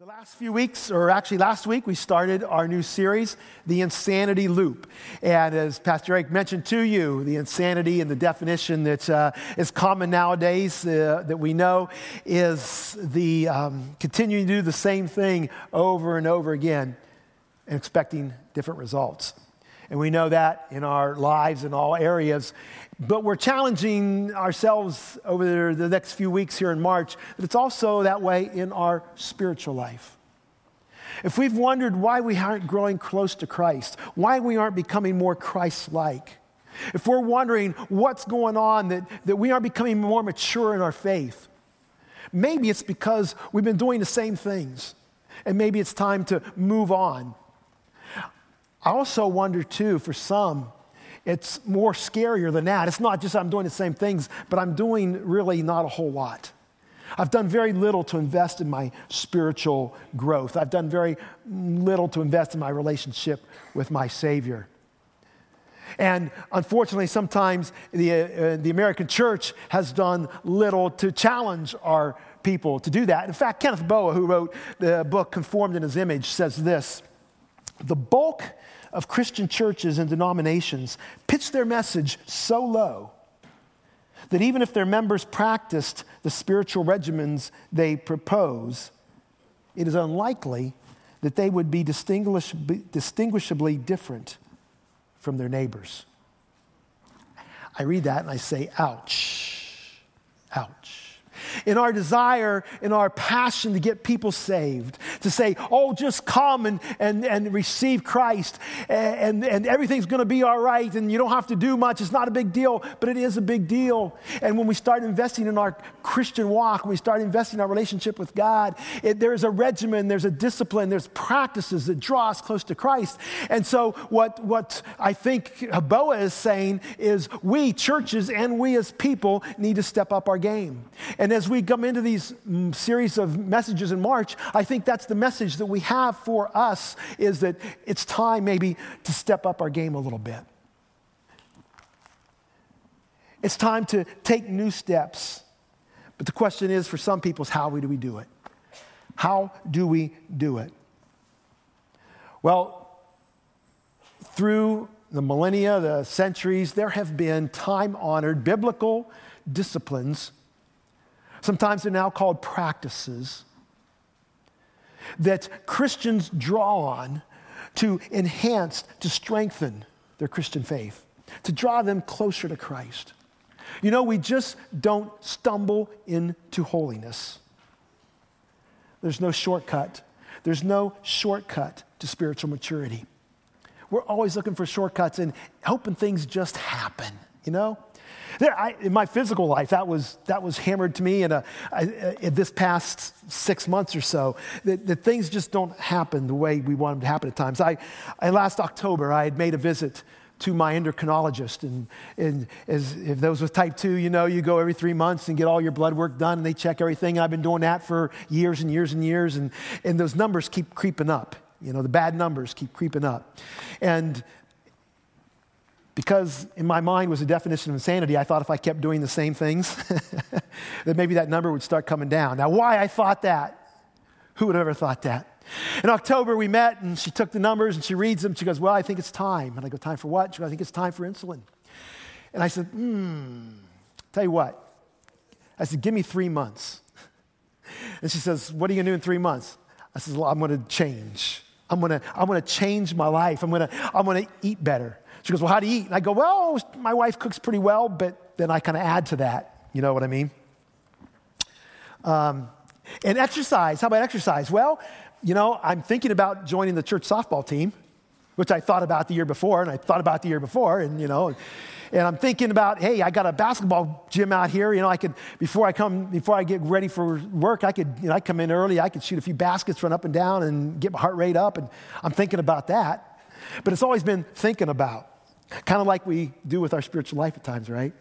The last few weeks, or actually last week, we started our new series, The Insanity Loop. And as Pastor Eric mentioned to you, the insanity and the definition that uh, is common nowadays uh, that we know is the um, continuing to do the same thing over and over again and expecting different results. And we know that in our lives in all areas. But we're challenging ourselves over the next few weeks here in March that it's also that way in our spiritual life. If we've wondered why we aren't growing close to Christ, why we aren't becoming more Christ like, if we're wondering what's going on, that, that we aren't becoming more mature in our faith, maybe it's because we've been doing the same things. And maybe it's time to move on I also wonder, too, for some, it's more scarier than that. It's not just I'm doing the same things, but I'm doing really not a whole lot. I've done very little to invest in my spiritual growth. I've done very little to invest in my relationship with my Savior. And unfortunately, sometimes the, uh, the American church has done little to challenge our people to do that. In fact, Kenneth Boa, who wrote the book Conformed in His Image, says this The bulk of Christian churches and denominations pitch their message so low that even if their members practiced the spiritual regimens they propose, it is unlikely that they would be distinguishably different from their neighbors. I read that and I say, ouch, ouch in our desire, in our passion to get people saved, to say, oh, just come and, and, and receive Christ, and, and everything's going to be all right, and you don't have to do much. It's not a big deal, but it is a big deal. And when we start investing in our Christian walk, when we start investing in our relationship with God, it, there's a regimen, there's a discipline, there's practices that draw us close to Christ. And so, what, what I think Boa is saying is we, churches, and we as people, need to step up our game. And as we come into these mm, series of messages in March, I think that's the message that we have for us is that it's time maybe to step up our game a little bit. It's time to take new steps. But the question is for some people is how do we do it? How do we do it? Well, through the millennia, the centuries, there have been time honored biblical disciplines Sometimes they're now called practices that Christians draw on to enhance, to strengthen their Christian faith, to draw them closer to Christ. You know, we just don't stumble into holiness. There's no shortcut. There's no shortcut to spiritual maturity. We're always looking for shortcuts and hoping things just happen, you know? There, I, in my physical life, that was, that was hammered to me in, a, uh, in this past six months or so, that, that, things just don't happen the way we want them to happen at times. I, I last October, I had made a visit to my endocrinologist. And, and as, if those with type 2, you know, you go every three months and get all your blood work done and they check everything. I've been doing that for years and years and years. And, and those numbers keep creeping up. You know, the bad numbers keep creeping up. And because in my mind was a definition of insanity, I thought if I kept doing the same things, that maybe that number would start coming down. Now, why I thought that? Who would have ever thought that? In October, we met and she took the numbers and she reads them. She goes, Well, I think it's time. And I go, Time for what? She goes, I think it's time for insulin. And I said, Hmm, tell you what. I said, Give me three months. And she says, What are you going to do in three months? I said, Well, I'm going to change. I'm going to, I'm going to change my life. I'm going to, I'm going to eat better. She goes, Well, how do you eat? And I go, Well, my wife cooks pretty well, but then I kind of add to that. You know what I mean? Um, and exercise. How about exercise? Well, you know, I'm thinking about joining the church softball team, which I thought about the year before, and I thought about the year before, and you know, and I'm thinking about, hey, I got a basketball gym out here. You know, I could before I come, before I get ready for work, I could, you know, I come in early, I could shoot a few baskets, run up and down, and get my heart rate up, and I'm thinking about that. But it's always been thinking about, kind of like we do with our spiritual life at times, right?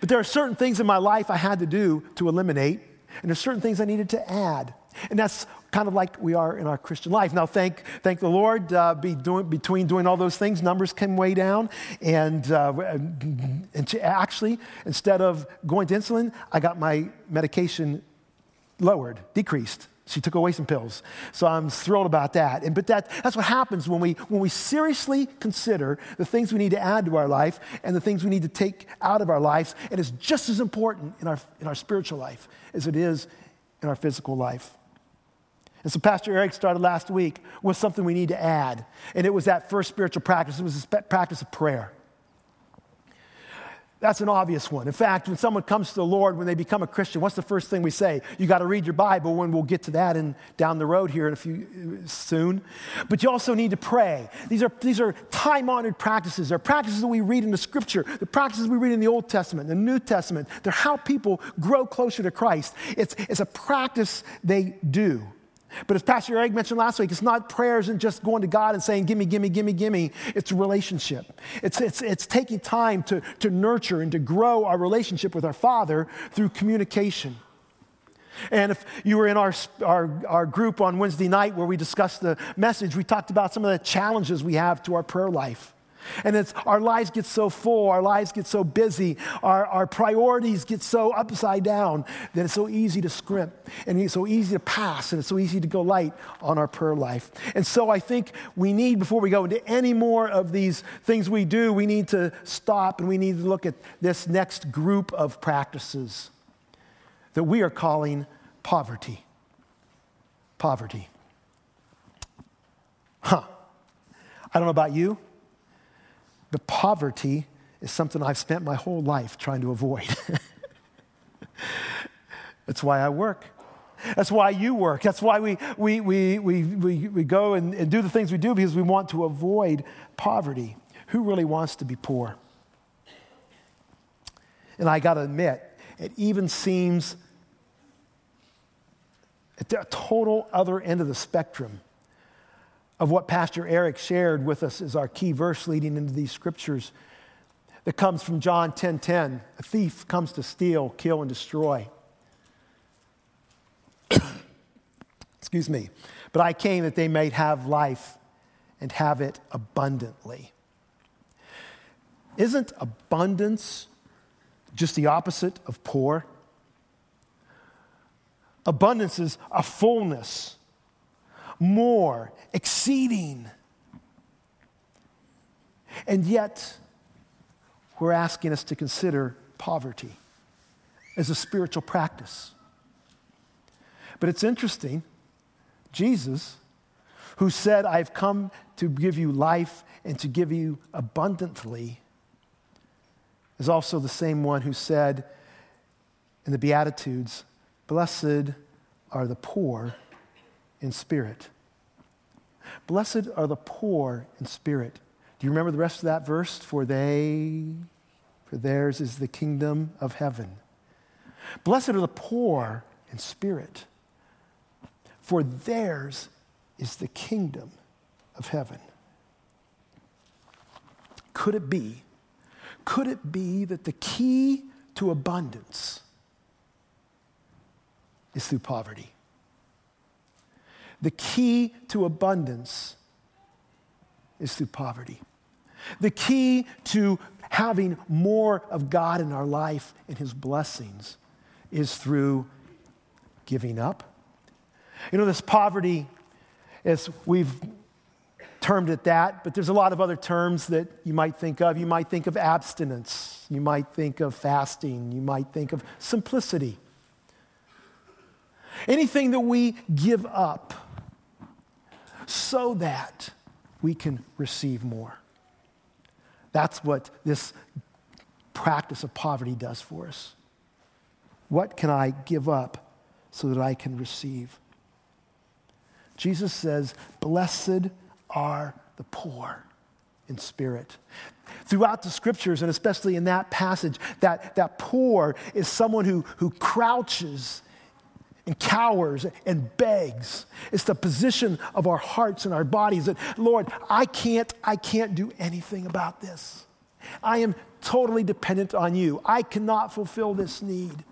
But there are certain things in my life I had to do to eliminate, and there's certain things I needed to add. And that's kind of like we are in our Christian life. Now, thank, thank the Lord, uh, be doing, between doing all those things, numbers came way down. And, uh, and actually, instead of going to insulin, I got my medication lowered, decreased. She took away some pills. So I'm thrilled about that. And, but that, that's what happens when we, when we seriously consider the things we need to add to our life and the things we need to take out of our lives. And it's just as important in our, in our spiritual life as it is in our physical life. And so Pastor Eric started last week with something we need to add. And it was that first spiritual practice. It was the practice of prayer. That's an obvious one. In fact, when someone comes to the Lord, when they become a Christian, what's the first thing we say? You got to read your Bible. When we'll get to that in, down the road here in a few soon. But you also need to pray. These are, these are time-honored practices. They're practices that we read in the Scripture. The practices we read in the Old Testament, the New Testament. They're how people grow closer to Christ. It's, it's a practice they do. But as Pastor Eric mentioned last week, it's not prayers and just going to God and saying, Gimme, gimme, gimme, gimme. It's a relationship. It's, it's, it's taking time to, to nurture and to grow our relationship with our Father through communication. And if you were in our, our, our group on Wednesday night where we discussed the message, we talked about some of the challenges we have to our prayer life. And it's, our lives get so full, our lives get so busy, our, our priorities get so upside down that it's so easy to scrimp and it's so easy to pass and it's so easy to go light on our prayer life. And so I think we need, before we go into any more of these things we do, we need to stop and we need to look at this next group of practices that we are calling poverty. Poverty. Huh. I don't know about you. But poverty is something I've spent my whole life trying to avoid. That's why I work. That's why you work. That's why we, we, we, we, we, we go and, and do the things we do because we want to avoid poverty. Who really wants to be poor? And I got to admit, it even seems at the total other end of the spectrum of what Pastor Eric shared with us as our key verse leading into these scriptures that comes from John 10:10. 10, 10. A thief comes to steal, kill, and destroy. Excuse me. But I came that they might have life and have it abundantly. Isn't abundance just the opposite of poor? Abundance is a fullness more, exceeding. And yet, we're asking us to consider poverty as a spiritual practice. But it's interesting, Jesus, who said, I've come to give you life and to give you abundantly, is also the same one who said in the Beatitudes, Blessed are the poor in spirit. Blessed are the poor in spirit. Do you remember the rest of that verse? For they, for theirs is the kingdom of heaven. Blessed are the poor in spirit, for theirs is the kingdom of heaven. Could it be, could it be that the key to abundance is through poverty? The key to abundance is through poverty. The key to having more of God in our life and His blessings is through giving up. You know, this poverty, as we've termed it that, but there's a lot of other terms that you might think of. You might think of abstinence, you might think of fasting, you might think of simplicity. Anything that we give up so that we can receive more. That's what this practice of poverty does for us. What can I give up so that I can receive? Jesus says, Blessed are the poor in spirit. Throughout the scriptures, and especially in that passage, that, that poor is someone who, who crouches and cowers and begs. It's the position of our hearts and our bodies that, Lord, I can't, I can't do anything about this. I am totally dependent on you. I cannot fulfill this need.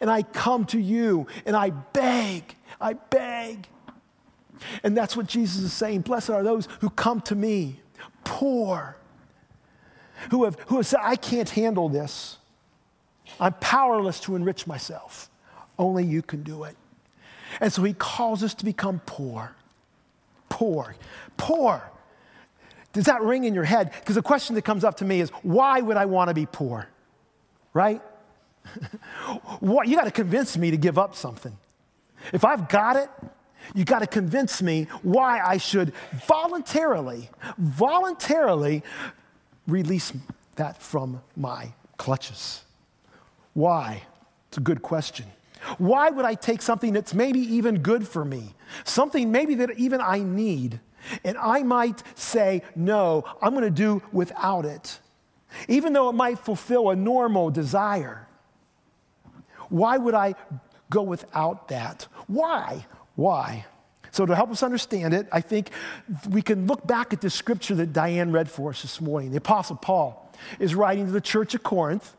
And I come to you and I beg, I beg. And that's what Jesus is saying. Blessed are those who come to me, poor, who have, who have said, I can't handle this. I'm powerless to enrich myself. Only you can do it. And so he calls us to become poor. Poor. Poor. Does that ring in your head? Because the question that comes up to me is why would I want to be poor? Right? you got to convince me to give up something. If I've got it, you got to convince me why I should voluntarily, voluntarily release that from my clutches. Why? It's a good question. Why would I take something that's maybe even good for me, something maybe that even I need, and I might say, no, I'm going to do without it, even though it might fulfill a normal desire? Why would I go without that? Why? Why? So, to help us understand it, I think we can look back at the scripture that Diane read for us this morning. The Apostle Paul is writing to the church of Corinth,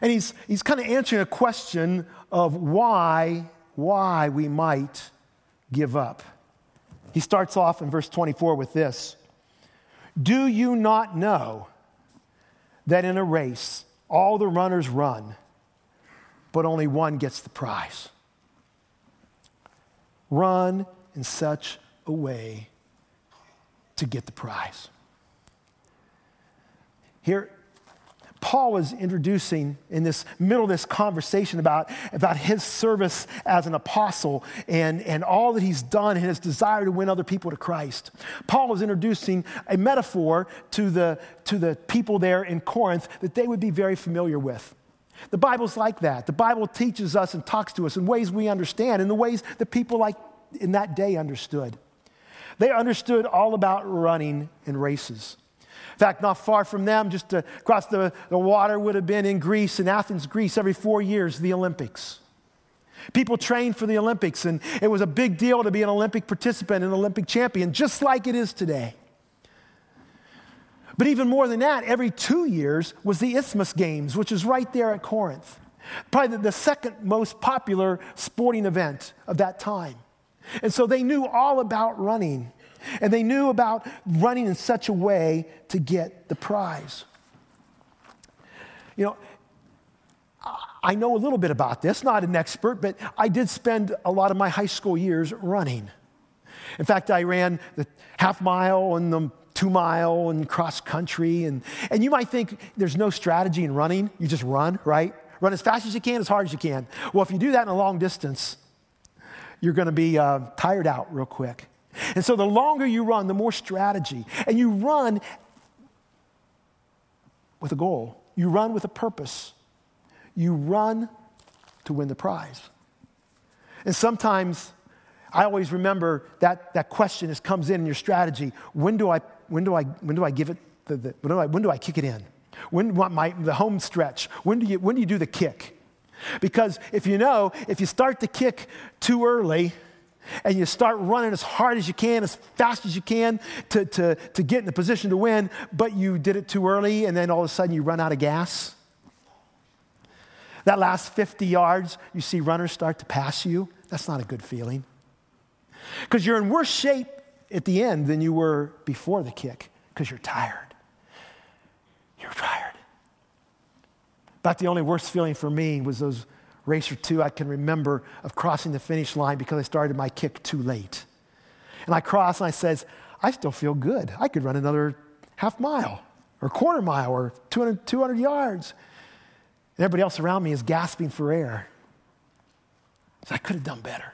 and he's, he's kind of answering a question of why, why we might give up. He starts off in verse 24 with this Do you not know that in a race all the runners run, but only one gets the prize? Run in such a way to get the prize. Here, Paul was introducing in this middle of this conversation about, about his service as an apostle and, and all that he's done and his desire to win other people to Christ. Paul was introducing a metaphor to the, to the people there in Corinth that they would be very familiar with. The Bible's like that. The Bible teaches us and talks to us in ways we understand, in the ways that people like in that day understood. They understood all about running in races. In fact, not far from them, just across the, the water, would have been in Greece, in Athens, Greece, every four years, the Olympics. People trained for the Olympics, and it was a big deal to be an Olympic participant, an Olympic champion, just like it is today. But even more than that, every two years was the Isthmus Games, which is right there at Corinth. Probably the second most popular sporting event of that time. And so they knew all about running, and they knew about running in such a way to get the prize. You know, I know a little bit about this, not an expert, but I did spend a lot of my high school years running. In fact, I ran the half mile and the two mile and cross country. And, and you might think there's no strategy in running. You just run, right? Run as fast as you can, as hard as you can. Well, if you do that in a long distance, you're going to be uh, tired out real quick. And so the longer you run, the more strategy. And you run with a goal, you run with a purpose, you run to win the prize. And sometimes I always remember that, that question as comes in in your strategy. When do I when do I, when do I give it, the, the, when, do I, when do I kick it in? When, my, the home stretch, when do, you, when do you do the kick? Because if you know, if you start the kick too early, and you start running as hard as you can, as fast as you can to, to, to get in a position to win, but you did it too early and then all of a sudden you run out of gas. That last 50 yards, you see runners start to pass you. That's not a good feeling. Because you're in worse shape at the end than you were before the kick because you're tired. You're tired. About the only worst feeling for me was those race or two I can remember of crossing the finish line because I started my kick too late. And I cross and I says, I still feel good. I could run another half mile or quarter mile or 200, 200 yards. And everybody else around me is gasping for air. So I could have done better.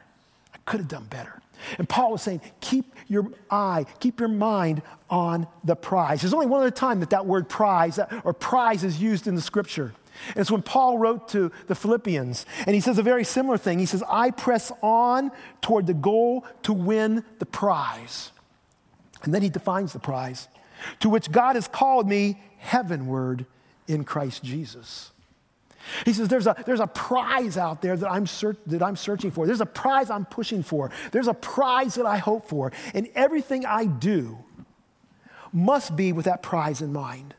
I could have done better. And Paul was saying, keep your eye, keep your mind on the prize. There's only one other time that that word prize or prize is used in the scripture. And it's when Paul wrote to the Philippians, and he says a very similar thing. He says, I press on toward the goal to win the prize. And then he defines the prize, to which God has called me heavenward in Christ Jesus. He says, there's a, there's a prize out there that I'm, that I'm searching for. There's a prize I'm pushing for. There's a prize that I hope for. And everything I do must be with that prize in mind.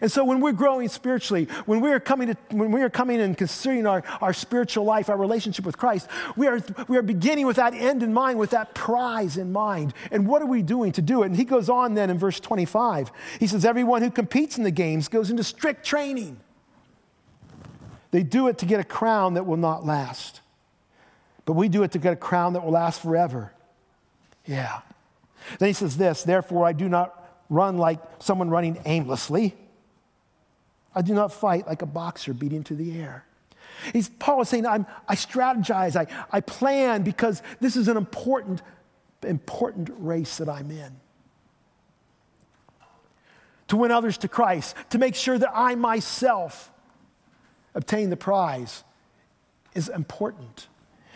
And so when we're growing spiritually, when we are coming, to, when we are coming and considering our, our spiritual life, our relationship with Christ, we are, we are beginning with that end in mind, with that prize in mind. And what are we doing to do it? And he goes on then in verse 25. He says, Everyone who competes in the games goes into strict training. They do it to get a crown that will not last. but we do it to get a crown that will last forever. Yeah. Then he says this Therefore, I do not run like someone running aimlessly. I do not fight like a boxer beating to the air. He's, Paul is saying, I strategize, I, I plan because this is an important, important race that I'm in. To win others to Christ, to make sure that I myself obtain the prize is important.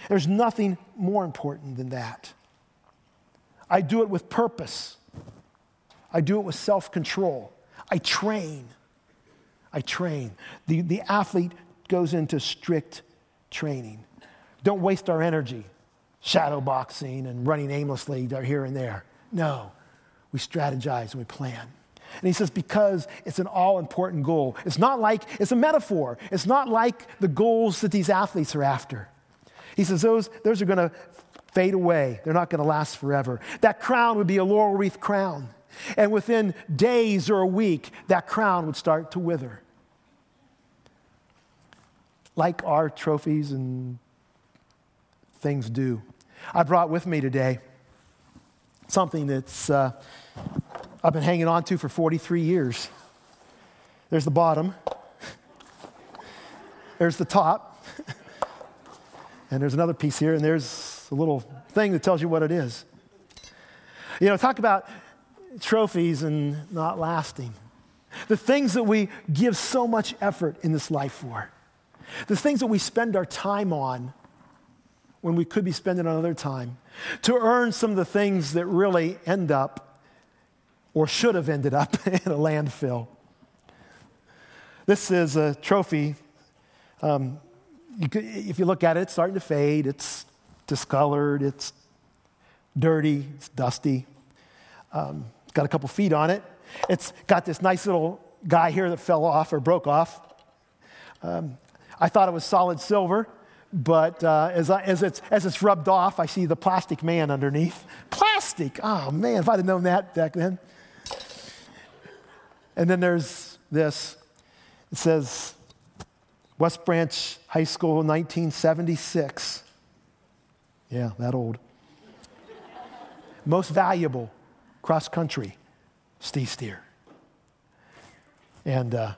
There's nothing more important than that. I do it with purpose. I do it with self control. I train. I train. The, the athlete goes into strict training. Don't waste our energy shadow boxing and running aimlessly here and there. No, we strategize and we plan. And he says, because it's an all important goal. It's not like, it's a metaphor. It's not like the goals that these athletes are after. He says, those, those are going to fade away. They're not going to last forever. That crown would be a laurel wreath crown. And within days or a week, that crown would start to wither. Like our trophies and things do. I brought with me today something that's uh, I've been hanging on to for 43 years. There's the bottom, there's the top, and there's another piece here, and there's a little thing that tells you what it is. You know, talk about trophies and not lasting. The things that we give so much effort in this life for, the things that we spend our time on when we could be spending another time to earn some of the things that really end up or should have ended up in a landfill. This is a trophy. Um, you could, if you look at it, it's starting to fade, it's discolored, it's dirty, it's dusty. Um, got a couple feet on it. It's got this nice little guy here that fell off or broke off. Um, I thought it was solid silver, but uh, as, I, as, it's, as it's rubbed off, I see the plastic man underneath. Plastic! Oh man, if I'd have known that back then. And then there's this it says, West Branch High School, 1976. Yeah, that old. Most valuable cross country, Steve Steer. And uh,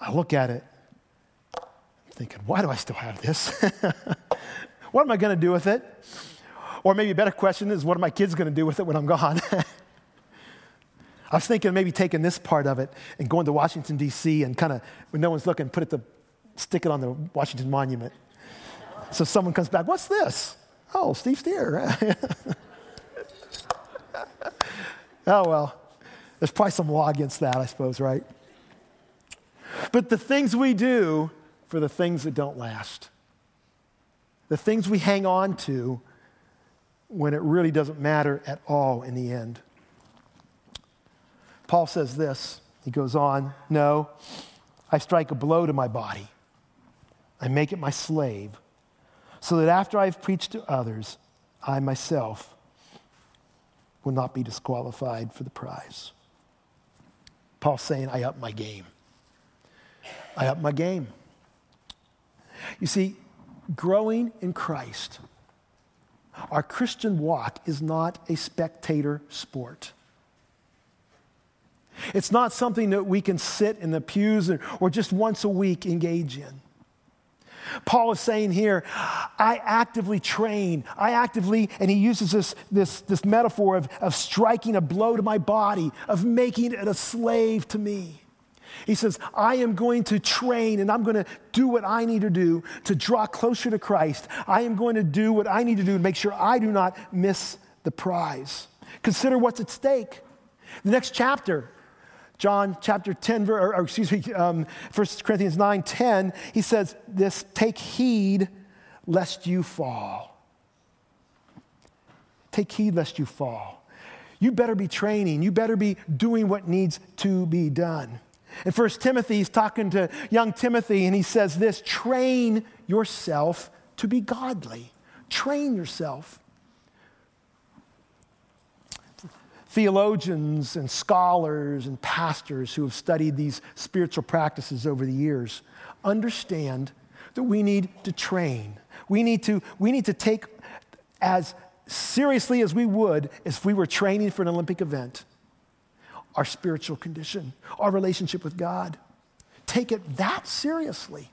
I look at it, thinking, why do I still have this? what am I going to do with it? Or maybe a better question is, what are my kids going to do with it when I'm gone? I was thinking maybe taking this part of it and going to Washington, D.C., and kind of, when no one's looking, put it to, stick it on the Washington Monument. So someone comes back, what's this? Oh, Steve Steer. oh, well, there's probably some law against that, I suppose, right? But the things we do for the things that don't last, the things we hang on to when it really doesn't matter at all in the end. Paul says this. He goes on, No, I strike a blow to my body. I make it my slave, so that after I've preached to others, I myself will not be disqualified for the prize. Paul's saying, I up my game. I up my game. You see, growing in Christ, our Christian walk is not a spectator sport. It's not something that we can sit in the pews or just once a week engage in. Paul is saying here, I actively train. I actively, and he uses this, this, this metaphor of, of striking a blow to my body, of making it a slave to me. He says, I am going to train and I'm going to do what I need to do to draw closer to Christ. I am going to do what I need to do to make sure I do not miss the prize. Consider what's at stake. The next chapter, John chapter 10, or, or excuse me, um, 1 Corinthians 9 10, he says this take heed lest you fall. Take heed lest you fall. You better be training, you better be doing what needs to be done. In 1 Timothy, he's talking to young Timothy, and he says this train yourself to be godly. Train yourself. theologians and scholars and pastors who have studied these spiritual practices over the years understand that we need to train. We need to, we need to take as seriously as we would if we were training for an Olympic event our spiritual condition, our relationship with God. Take it that seriously.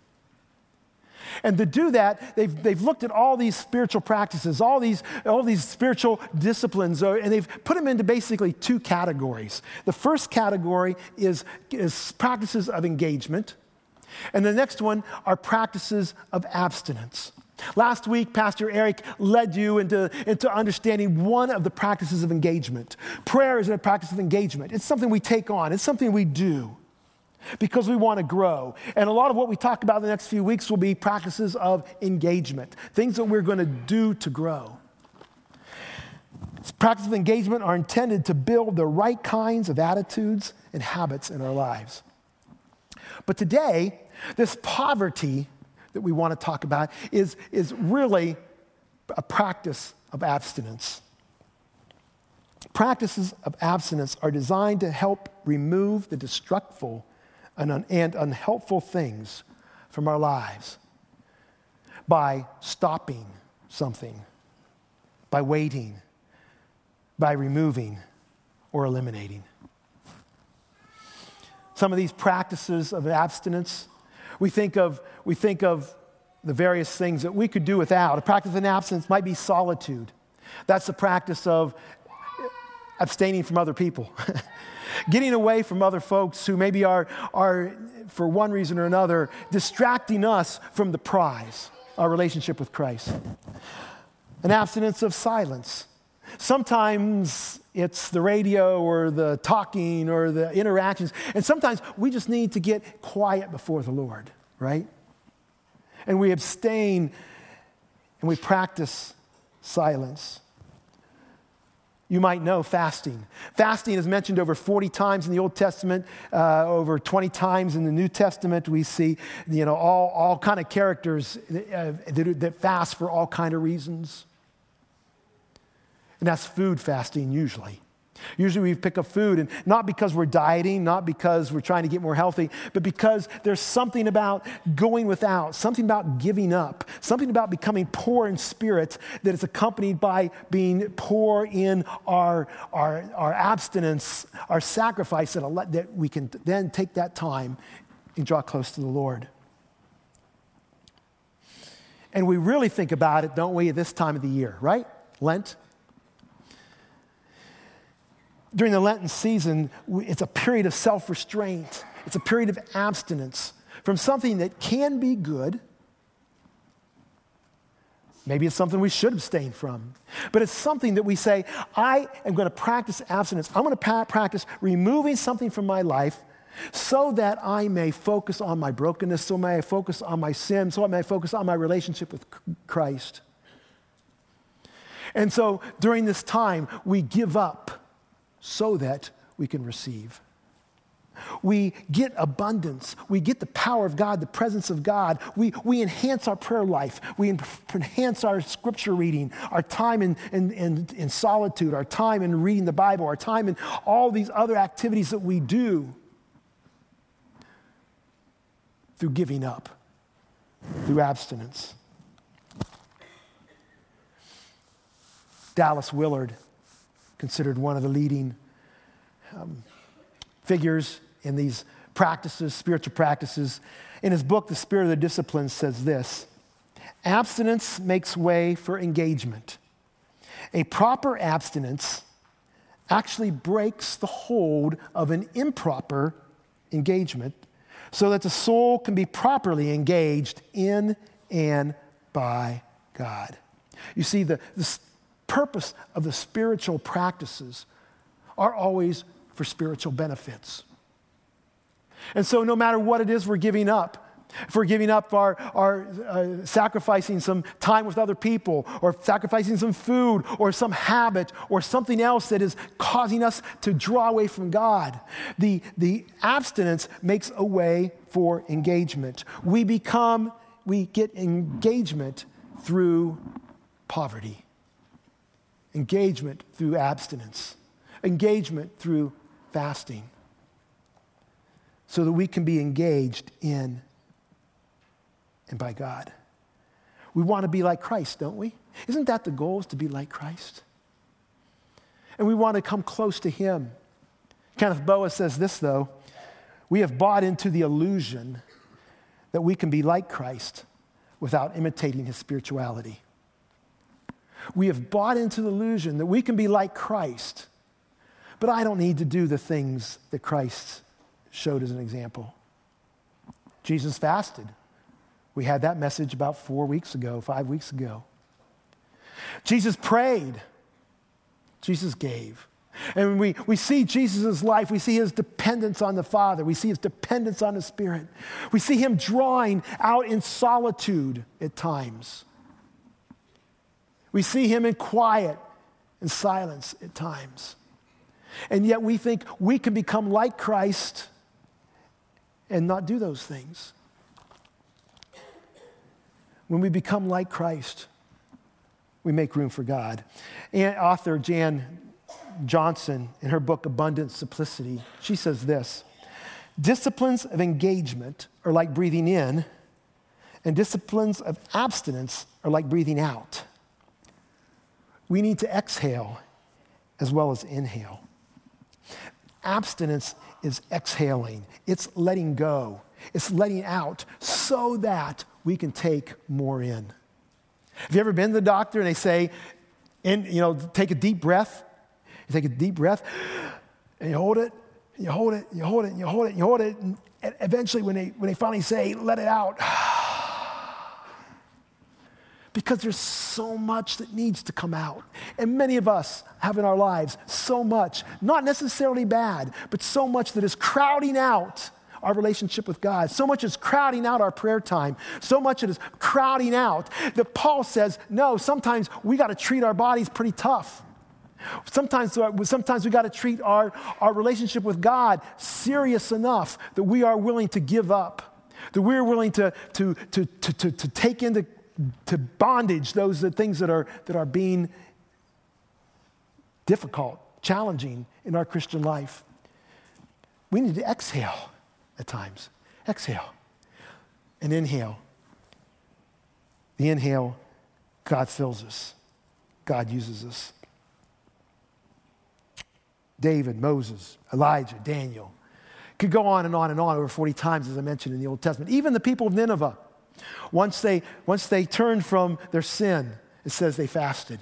And to do that, they've, they've looked at all these spiritual practices, all these, all these spiritual disciplines, uh, and they've put them into basically two categories. The first category is, is practices of engagement, and the next one are practices of abstinence. Last week, Pastor Eric led you into, into understanding one of the practices of engagement. Prayer is a practice of engagement, it's something we take on, it's something we do because we want to grow. And a lot of what we talk about in the next few weeks will be practices of engagement, things that we're going to do to grow. Practices of engagement are intended to build the right kinds of attitudes and habits in our lives. But today, this poverty that we want to talk about is, is really a practice of abstinence. Practices of abstinence are designed to help remove the destructive and, un- and unhelpful things from our lives by stopping something, by waiting, by removing or eliminating. Some of these practices of abstinence we think of, we think of the various things that we could do without. A practice of abstinence might be solitude. That's the practice of abstaining from other people, getting away from other folks who maybe are, are, for one reason or another, distracting us from the prize, our relationship with Christ. An abstinence of silence. Sometimes it's the radio or the talking or the interactions, and sometimes we just need to get quiet before the Lord, right? And we abstain and we practice silence. You might know fasting. Fasting is mentioned over 40 times in the Old Testament, uh, over 20 times in the New Testament. We see, you know, all, all kind of characters uh, that, that fast for all kind of reasons. And that's food fasting usually. Usually we pick up food, and not because we're dieting, not because we're trying to get more healthy, but because there's something about going without, something about giving up, something about becoming poor in spirit that is accompanied by being poor in our, our, our abstinence, our sacrifice, that, that we can then take that time and draw close to the Lord. And we really think about it, don't we, at this time of the year, right? Lent, during the Lenten season, it's a period of self restraint, it's a period of abstinence from something that can be good. Maybe it's something we should abstain from. But it's something that we say, I am going to practice abstinence. I'm going to practice removing something from my life so that I may focus on my brokenness, so I may I focus on my sin, so I may focus on my relationship with Christ. And so during this time, we give up so that we can receive. We get abundance. We get the power of God, the presence of God. We, we enhance our prayer life. We enhance our scripture reading, our time in, in, in, in solitude, our time in reading the Bible, our time in all these other activities that we do through giving up, through abstinence. Dallas Willard considered one of the leading um, figures in these practices, spiritual practices. In his book, The Spirit of the Discipline, says this Abstinence makes way for engagement. A proper abstinence actually breaks the hold of an improper engagement so that the soul can be properly engaged in and by God. You see, the, the, purpose of the spiritual practices are always for spiritual benefits. And so, no matter what it is we're giving up, if we're giving up our, our uh, sacrificing some time with other people, or sacrificing some food, or some habit, or something else that is causing us to draw away from God, the, the abstinence makes a way for engagement. We become, we get engagement through poverty engagement through abstinence, engagement through fasting, so that we can be engaged in and by God. We want to be like Christ, don't we? Isn't that the goal, is to be like Christ? And we want to come close to Him. Kenneth Boas says this, though we have bought into the illusion that we can be like Christ without imitating His spirituality. We have bought into the illusion that we can be like Christ, but I don't need to do the things that Christ showed as an example. Jesus fasted. We had that message about four weeks ago, five weeks ago. Jesus prayed. Jesus gave. And we, we see Jesus' life, we see his dependence on the Father, we see his dependence on the Spirit. We see him drawing out in solitude at times. We see him in quiet and silence at times. And yet we think we can become like Christ and not do those things. When we become like Christ, we make room for God. And author Jan Johnson, in her book Abundant Simplicity, she says this Disciplines of engagement are like breathing in, and disciplines of abstinence are like breathing out. We need to exhale as well as inhale. Abstinence is exhaling, it's letting go, it's letting out so that we can take more in. Have you ever been to the doctor and they say, and you know, take a deep breath? You take a deep breath and you hold it, and you hold it, and you hold it, and you hold it, and you hold it, and eventually when they when they finally say, let it out because there's so much that needs to come out. And many of us have in our lives so much, not necessarily bad, but so much that is crowding out our relationship with God. So much is crowding out our prayer time. So much it is crowding out that Paul says, no, sometimes we got to treat our bodies pretty tough. Sometimes, uh, sometimes we got to treat our, our relationship with God serious enough that we are willing to give up, that we're willing to, to, to, to, to, to take into to bondage, those are things that are, that are being difficult, challenging in our Christian life. We need to exhale at times. Exhale and inhale. The inhale, God fills us, God uses us. David, Moses, Elijah, Daniel. Could go on and on and on over 40 times, as I mentioned in the Old Testament. Even the people of Nineveh once they, once they turned from their sin, it says they fasted.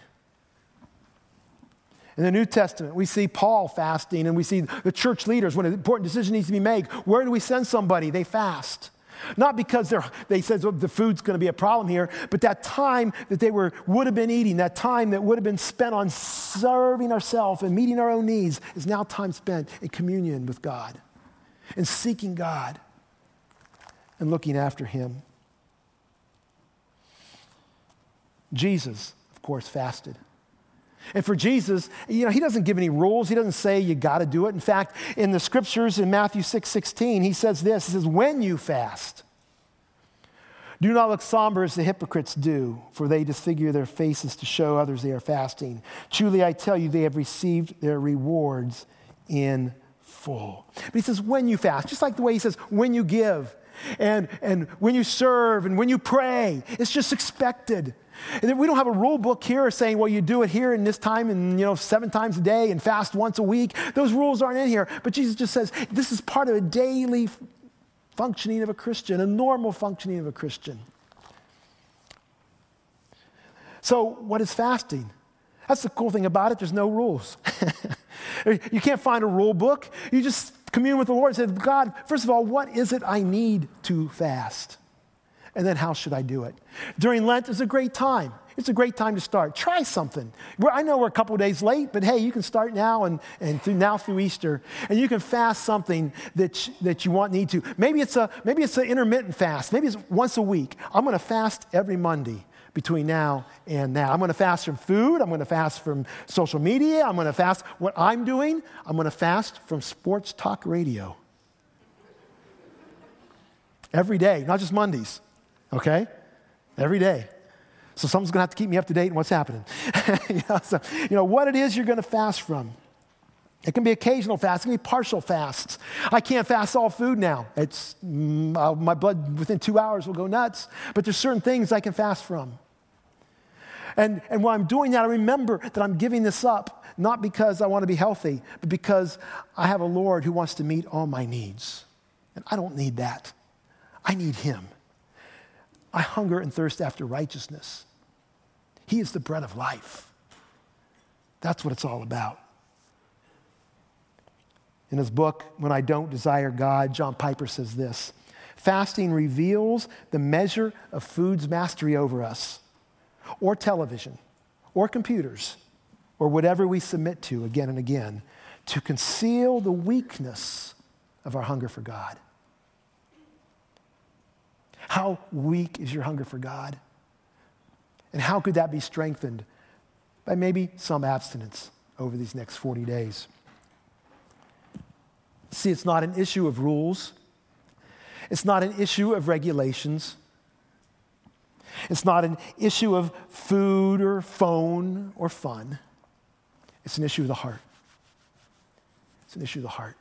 In the New Testament, we see Paul fasting and we see the church leaders when an important decision needs to be made. Where do we send somebody? They fast. Not because they said oh, the food's going to be a problem here, but that time that they were, would have been eating, that time that would have been spent on serving ourselves and meeting our own needs, is now time spent in communion with God and seeking God and looking after Him. Jesus, of course, fasted. And for Jesus, you know, he doesn't give any rules. He doesn't say you got to do it. In fact, in the scriptures in Matthew 6 16, he says this He says, When you fast, do not look somber as the hypocrites do, for they disfigure their faces to show others they are fasting. Truly, I tell you, they have received their rewards in full. But he says, When you fast, just like the way he says, When you give, and, and when you serve, and when you pray, it's just expected. And we don't have a rule book here saying, well, you do it here in this time and, you know, seven times a day and fast once a week. Those rules aren't in here. But Jesus just says this is part of a daily functioning of a Christian, a normal functioning of a Christian. So, what is fasting? That's the cool thing about it. There's no rules. you can't find a rule book. You just commune with the Lord and say, God, first of all, what is it I need to fast? And then how should I do it? During Lent is a great time. It's a great time to start. Try something. I know we're a couple days late, but hey, you can start now and, and through, now through Easter, and you can fast something that, that you want, need to. Maybe it's, a, maybe it's an intermittent fast. Maybe it's once a week. I'm going to fast every Monday between now and now. I'm going to fast from food. I'm going to fast from social media. I'm going to fast what I'm doing. I'm going to fast from sports talk radio. Every day, not just Mondays okay? Every day. So someone's going to have to keep me up to date on what's happening. you, know, so, you know, what it is you're going to fast from. It can be occasional fasts, it can be partial fasts. I can't fast all food now. It's, mm, my blood within two hours will go nuts, but there's certain things I can fast from. And, and while I'm doing that, I remember that I'm giving this up, not because I want to be healthy, but because I have a Lord who wants to meet all my needs. And I don't need that. I need Him. I hunger and thirst after righteousness. He is the bread of life. That's what it's all about. In his book, When I Don't Desire God, John Piper says this Fasting reveals the measure of food's mastery over us, or television, or computers, or whatever we submit to again and again, to conceal the weakness of our hunger for God. How weak is your hunger for God? And how could that be strengthened? By maybe some abstinence over these next 40 days. See, it's not an issue of rules, it's not an issue of regulations. It's not an issue of food or phone or fun. It's an issue of the heart. It's an issue of the heart.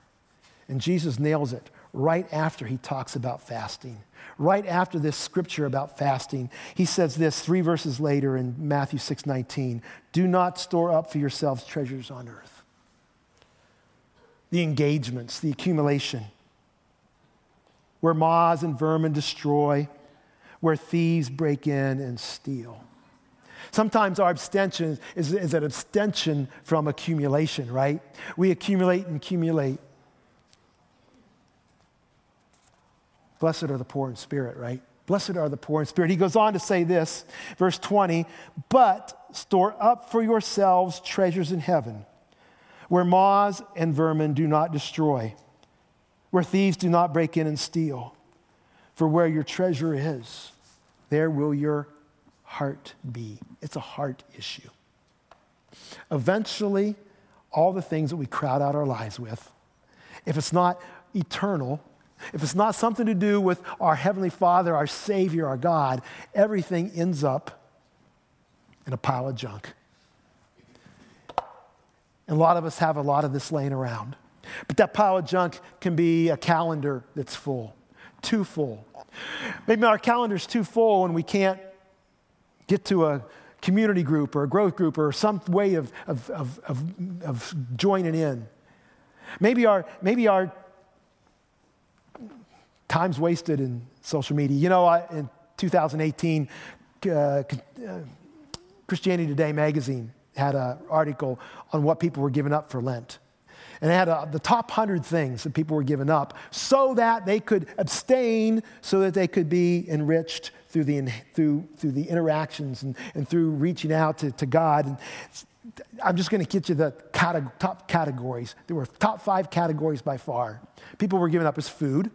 And Jesus nails it right after he talks about fasting. Right after this scripture about fasting, he says this three verses later in Matthew 6 19 Do not store up for yourselves treasures on earth the engagements, the accumulation, where moths and vermin destroy, where thieves break in and steal. Sometimes our abstention is, is an abstention from accumulation, right? We accumulate and accumulate. Blessed are the poor in spirit, right? Blessed are the poor in spirit. He goes on to say this, verse 20, but store up for yourselves treasures in heaven where moths and vermin do not destroy, where thieves do not break in and steal. For where your treasure is, there will your heart be. It's a heart issue. Eventually, all the things that we crowd out our lives with, if it's not eternal, if it's not something to do with our Heavenly Father, our Savior, our God, everything ends up in a pile of junk. And a lot of us have a lot of this laying around. But that pile of junk can be a calendar that's full, too full. Maybe our calendar's too full and we can't get to a community group or a growth group or some way of, of, of, of, of joining in. Maybe our, maybe our time's wasted in social media. You know, in 2018, uh, uh, Christianity Today magazine had an article on what people were giving up for Lent. And it had a, the top 100 things that people were giving up so that they could abstain, so that they could be enriched through the, through, through the interactions and, and through reaching out to, to God. And I'm just going to get you the top categories. There were top five categories by far. People were giving up as food.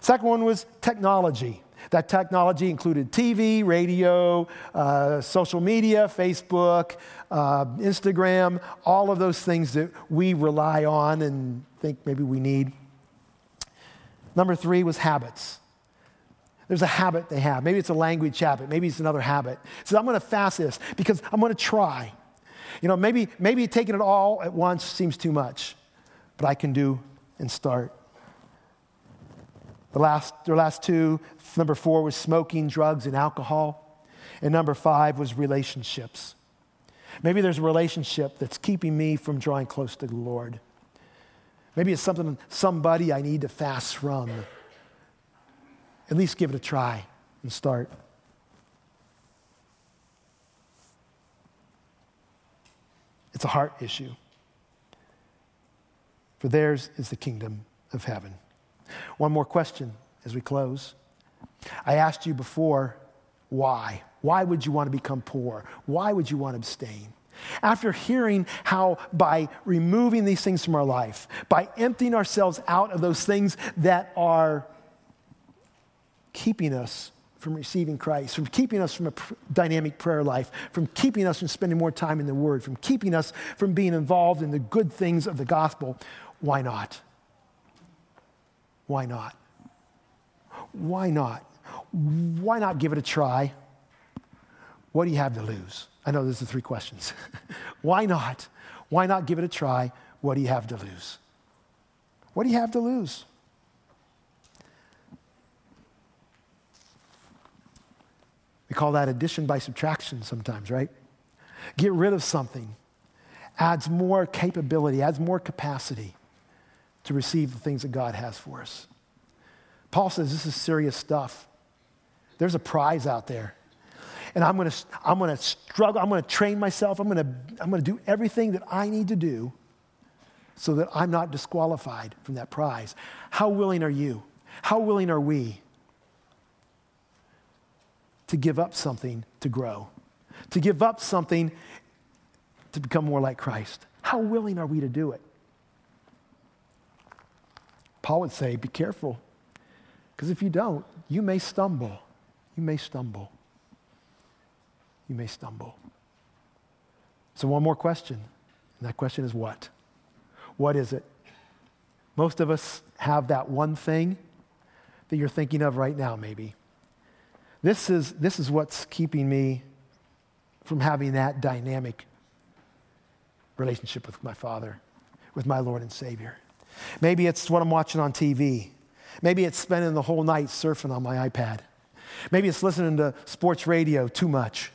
Second one was technology. That technology included TV, radio, uh, social media, Facebook, uh, Instagram, all of those things that we rely on and think maybe we need. Number three was habits. There's a habit they have. Maybe it's a language habit. Maybe it's another habit. So I'm going to fast this because I'm going to try. You know, maybe, maybe taking it all at once seems too much, but I can do and start. The last, last two, number four was smoking, drugs, and alcohol. And number five was relationships. Maybe there's a relationship that's keeping me from drawing close to the Lord. Maybe it's something, somebody I need to fast from. At least give it a try and start. It's a heart issue. For theirs is the kingdom of heaven. One more question as we close. I asked you before, why? Why would you want to become poor? Why would you want to abstain? After hearing how by removing these things from our life, by emptying ourselves out of those things that are keeping us from receiving Christ, from keeping us from a pr- dynamic prayer life, from keeping us from spending more time in the Word, from keeping us from being involved in the good things of the gospel, why not? Why not? Why not? Why not give it a try? What do you have to lose? I know those are three questions. Why not? Why not give it a try? What what do you have to lose? What do you have to lose? We call that addition by subtraction sometimes, right? Get rid of something adds more capability, adds more capacity to receive the things that God has for us. Paul says this is serious stuff. There's a prize out there. And I'm going to I'm to struggle, I'm going to train myself, I'm to I'm going to do everything that I need to do so that I'm not disqualified from that prize. How willing are you? How willing are we to give up something to grow? To give up something to become more like Christ? How willing are we to do it? Paul would say, Be careful, because if you don't, you may stumble. You may stumble. You may stumble. So, one more question, and that question is what? What is it? Most of us have that one thing that you're thinking of right now, maybe. This is, this is what's keeping me from having that dynamic relationship with my Father, with my Lord and Savior. Maybe it's what I'm watching on TV. Maybe it's spending the whole night surfing on my iPad. Maybe it's listening to sports radio too much.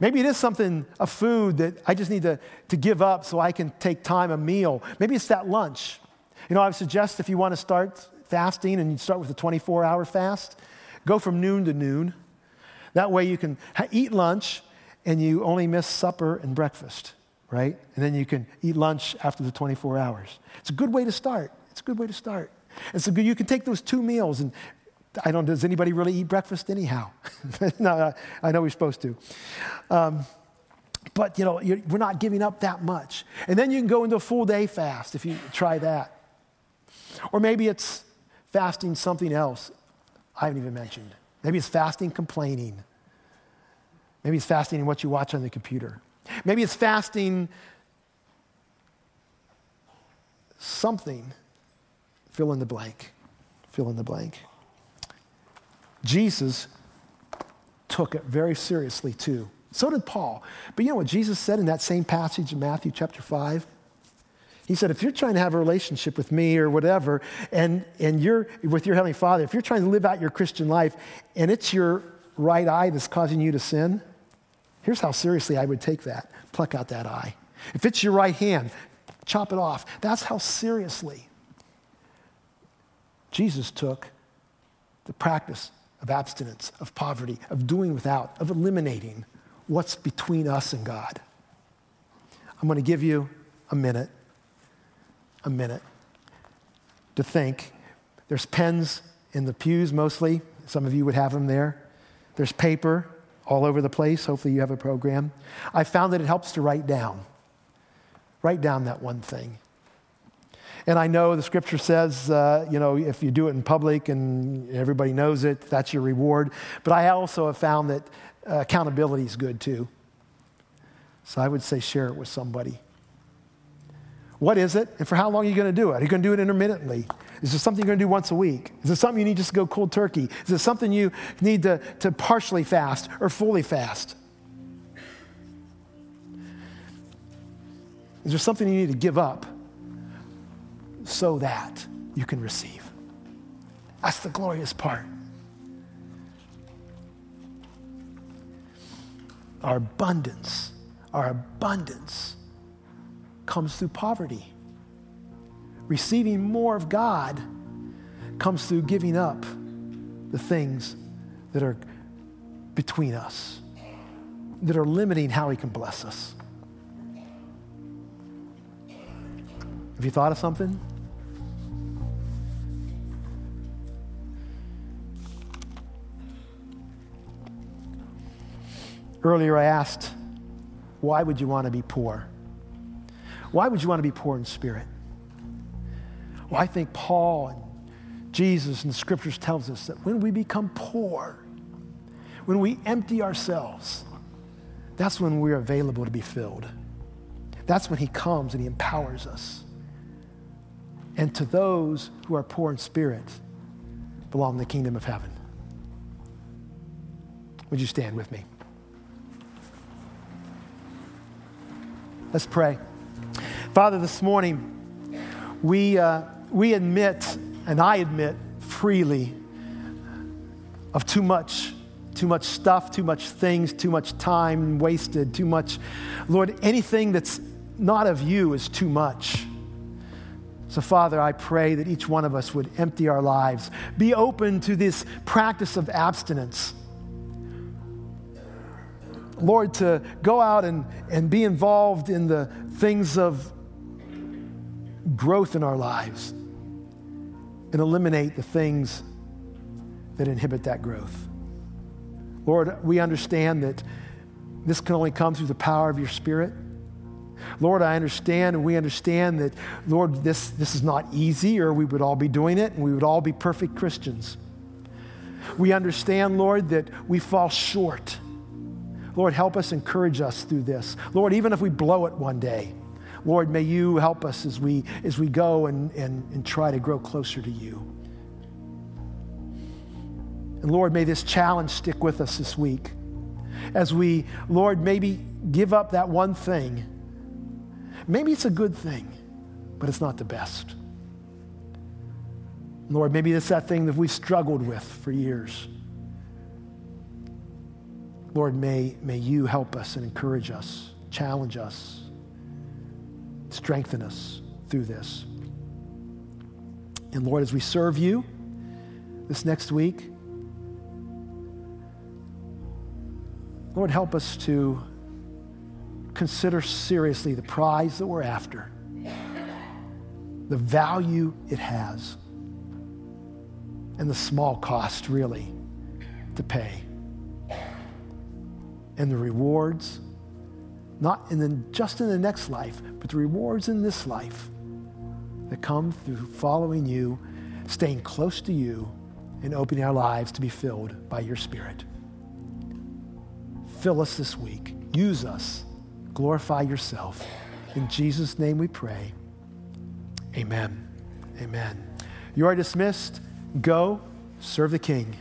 Maybe it is something, a food that I just need to, to give up so I can take time, a meal. Maybe it's that lunch. You know, I would suggest if you want to start fasting and you start with a 24 hour fast, go from noon to noon. That way you can eat lunch and you only miss supper and breakfast, right? And then you can eat lunch after the 24 hours. It's a good way to start. It's a good way to start. And so you can take those two meals and I don't, does anybody really eat breakfast anyhow? no, I know we're supposed to. Um, but, you know, we're not giving up that much. And then you can go into a full day fast if you try that. Or maybe it's fasting something else I haven't even mentioned. Maybe it's fasting complaining. Maybe it's fasting in what you watch on the computer. Maybe it's fasting something. Fill in the blank. Fill in the blank. Jesus took it very seriously too. So did Paul. But you know what Jesus said in that same passage in Matthew chapter 5? He said, if you're trying to have a relationship with me or whatever, and, and you're with your Heavenly Father, if you're trying to live out your Christian life and it's your right eye that's causing you to sin, here's how seriously I would take that pluck out that eye. If it's your right hand, chop it off. That's how seriously Jesus took the practice of abstinence, of poverty, of doing without, of eliminating what's between us and God. I'm going to give you a minute, a minute to think. There's pens in the pews mostly. Some of you would have them there. There's paper all over the place. Hopefully, you have a program. I found that it helps to write down. Write down that one thing. And I know the scripture says, uh, you know, if you do it in public and everybody knows it, that's your reward. But I also have found that uh, accountability is good too. So I would say share it with somebody. What is it? And for how long are you going to do it? Are you going to do it intermittently? Is it something you're going to do once a week? Is it something you need just to go cold turkey? Is it something you need to, to partially fast or fully fast? Is there something you need to give up so that you can receive? That's the glorious part. Our abundance, our abundance comes through poverty. Receiving more of God comes through giving up the things that are between us, that are limiting how He can bless us. Have you thought of something? Earlier, I asked, why would you want to be poor? Why would you want to be poor in spirit? Well, I think Paul and Jesus and the scriptures tells us that when we become poor, when we empty ourselves, that's when we're available to be filled. That's when he comes and he empowers us. And to those who are poor in spirit belong the kingdom of heaven. Would you stand with me? Let's pray. Father, this morning, we, uh, we admit, and I admit freely, of too much, too much stuff, too much things, too much time wasted, too much. Lord, anything that's not of you is too much. So, Father, I pray that each one of us would empty our lives, be open to this practice of abstinence. Lord, to go out and, and be involved in the things of growth in our lives and eliminate the things that inhibit that growth. Lord, we understand that this can only come through the power of your Spirit. Lord, I understand and we understand that, Lord, this, this is not easy or we would all be doing it and we would all be perfect Christians. We understand, Lord, that we fall short. Lord, help us, encourage us through this. Lord, even if we blow it one day, Lord, may you help us as we, as we go and, and, and try to grow closer to you. And Lord, may this challenge stick with us this week as we, Lord, maybe give up that one thing Maybe it's a good thing, but it's not the best. Lord, maybe it's that thing that we've struggled with for years. Lord, may, may you help us and encourage us, challenge us, strengthen us through this. And Lord, as we serve you this next week, Lord, help us to consider seriously the prize that we're after, the value it has, and the small cost, really, to pay. And the rewards, not in the, just in the next life, but the rewards in this life that come through following you, staying close to you, and opening our lives to be filled by your Spirit. Fill us this week. Use us glorify yourself. In Jesus' name we pray. Amen. Amen. You are dismissed. Go serve the King.